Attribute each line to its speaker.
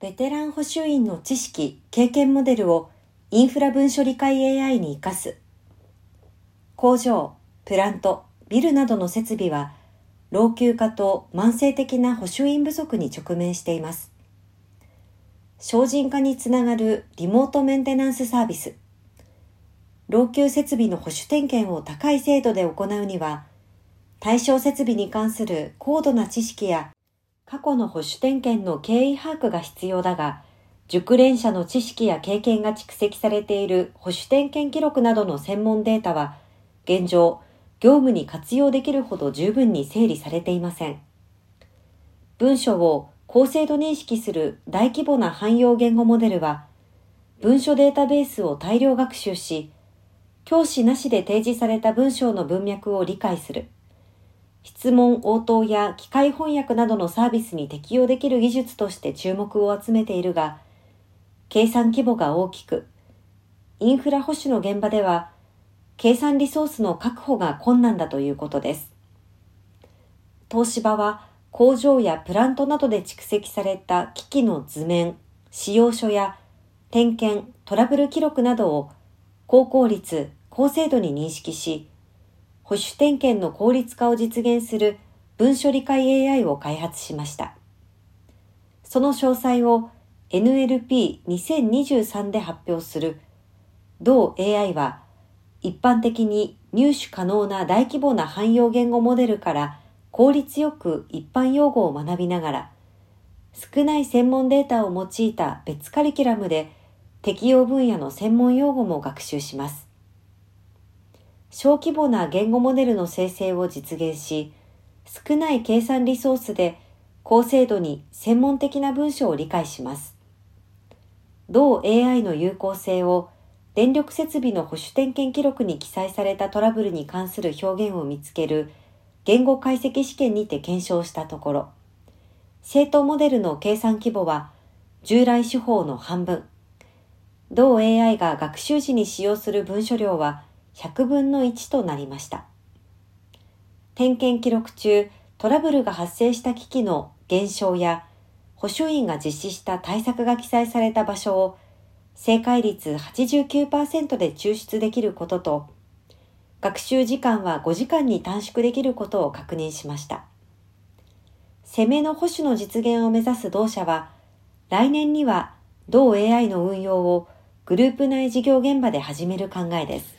Speaker 1: ベテラン保守員の知識、経験モデルをインフラ文書理解 AI に活かす。工場、プラント、ビルなどの設備は老朽化と慢性的な保守員不足に直面しています。精進化につながるリモートメンテナンスサービス。老朽設備の保守点検を高い精度で行うには、対象設備に関する高度な知識や過去の保守点検の経緯把握が必要だが、熟練者の知識や経験が蓄積されている保守点検記録などの専門データは、現状、業務に活用できるほど十分に整理されていません。文書を高精度認識する大規模な汎用言語モデルは、文書データベースを大量学習し、教師なしで提示された文章の文脈を理解する。質問応答や機械翻訳などのサービスに適用できる技術として注目を集めているが、計算規模が大きく、インフラ保守の現場では計算リソースの確保が困難だということです。東芝は工場やプラントなどで蓄積された機器の図面、使用書や点検、トラブル記録などを高効率、高精度に認識し、保守点検の効率化を実現する文書理解 AI を開発しました。その詳細を NLP2023 で発表する同 AI は一般的に入手可能な大規模な汎用言語モデルから効率よく一般用語を学びながら、少ない専門データを用いた別カリキュラムで適用分野の専門用語も学習します。小規模な言語モデルの生成を実現し、少ない計算リソースで高精度に専門的な文章を理解します。同 AI の有効性を電力設備の保守点検記録に記載されたトラブルに関する表現を見つける言語解析試験にて検証したところ、正当モデルの計算規模は従来手法の半分、同 AI が学習時に使用する文書量は100分の1となりました。点検記録中、トラブルが発生した機器の減少や保守員が実施した対策が記載された場所を正解率89%で抽出できることと、学習時間は5時間に短縮できることを確認しました。攻めの保守の実現を目指す同社は、来年には同 AI の運用をグループ内事業現場で始める考えです。